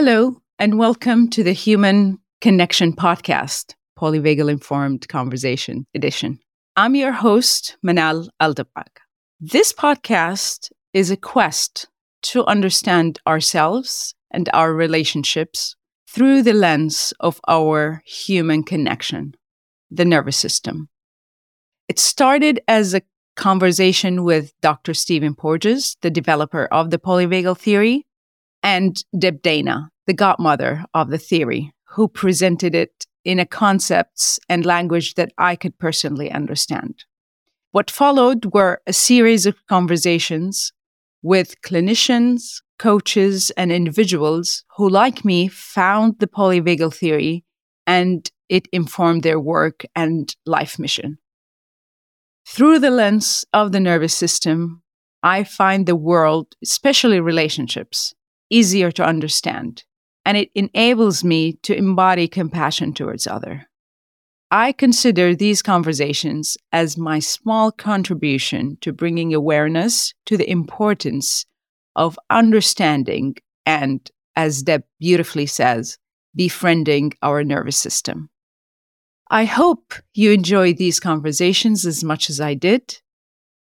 Hello, and welcome to the Human Connection Podcast, Polyvagal Informed Conversation Edition. I'm your host, Manal Aldabbagh. This podcast is a quest to understand ourselves and our relationships through the lens of our human connection, the nervous system. It started as a conversation with Dr. Stephen Porges, the developer of the polyvagal theory, and Deb Dana, the godmother of the theory, who presented it in a concepts and language that I could personally understand. What followed were a series of conversations with clinicians, coaches, and individuals who, like me, found the polyvagal theory and it informed their work and life mission. Through the lens of the nervous system, I find the world, especially relationships, easier to understand, and it enables me to embody compassion towards other. I consider these conversations as my small contribution to bringing awareness to the importance of understanding and, as Deb beautifully says, befriending our nervous system. I hope you enjoy these conversations as much as I did.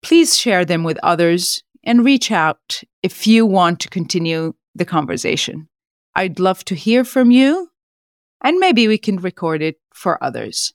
Please share them with others and reach out if you want to continue the conversation. I'd love to hear from you, and maybe we can record it for others.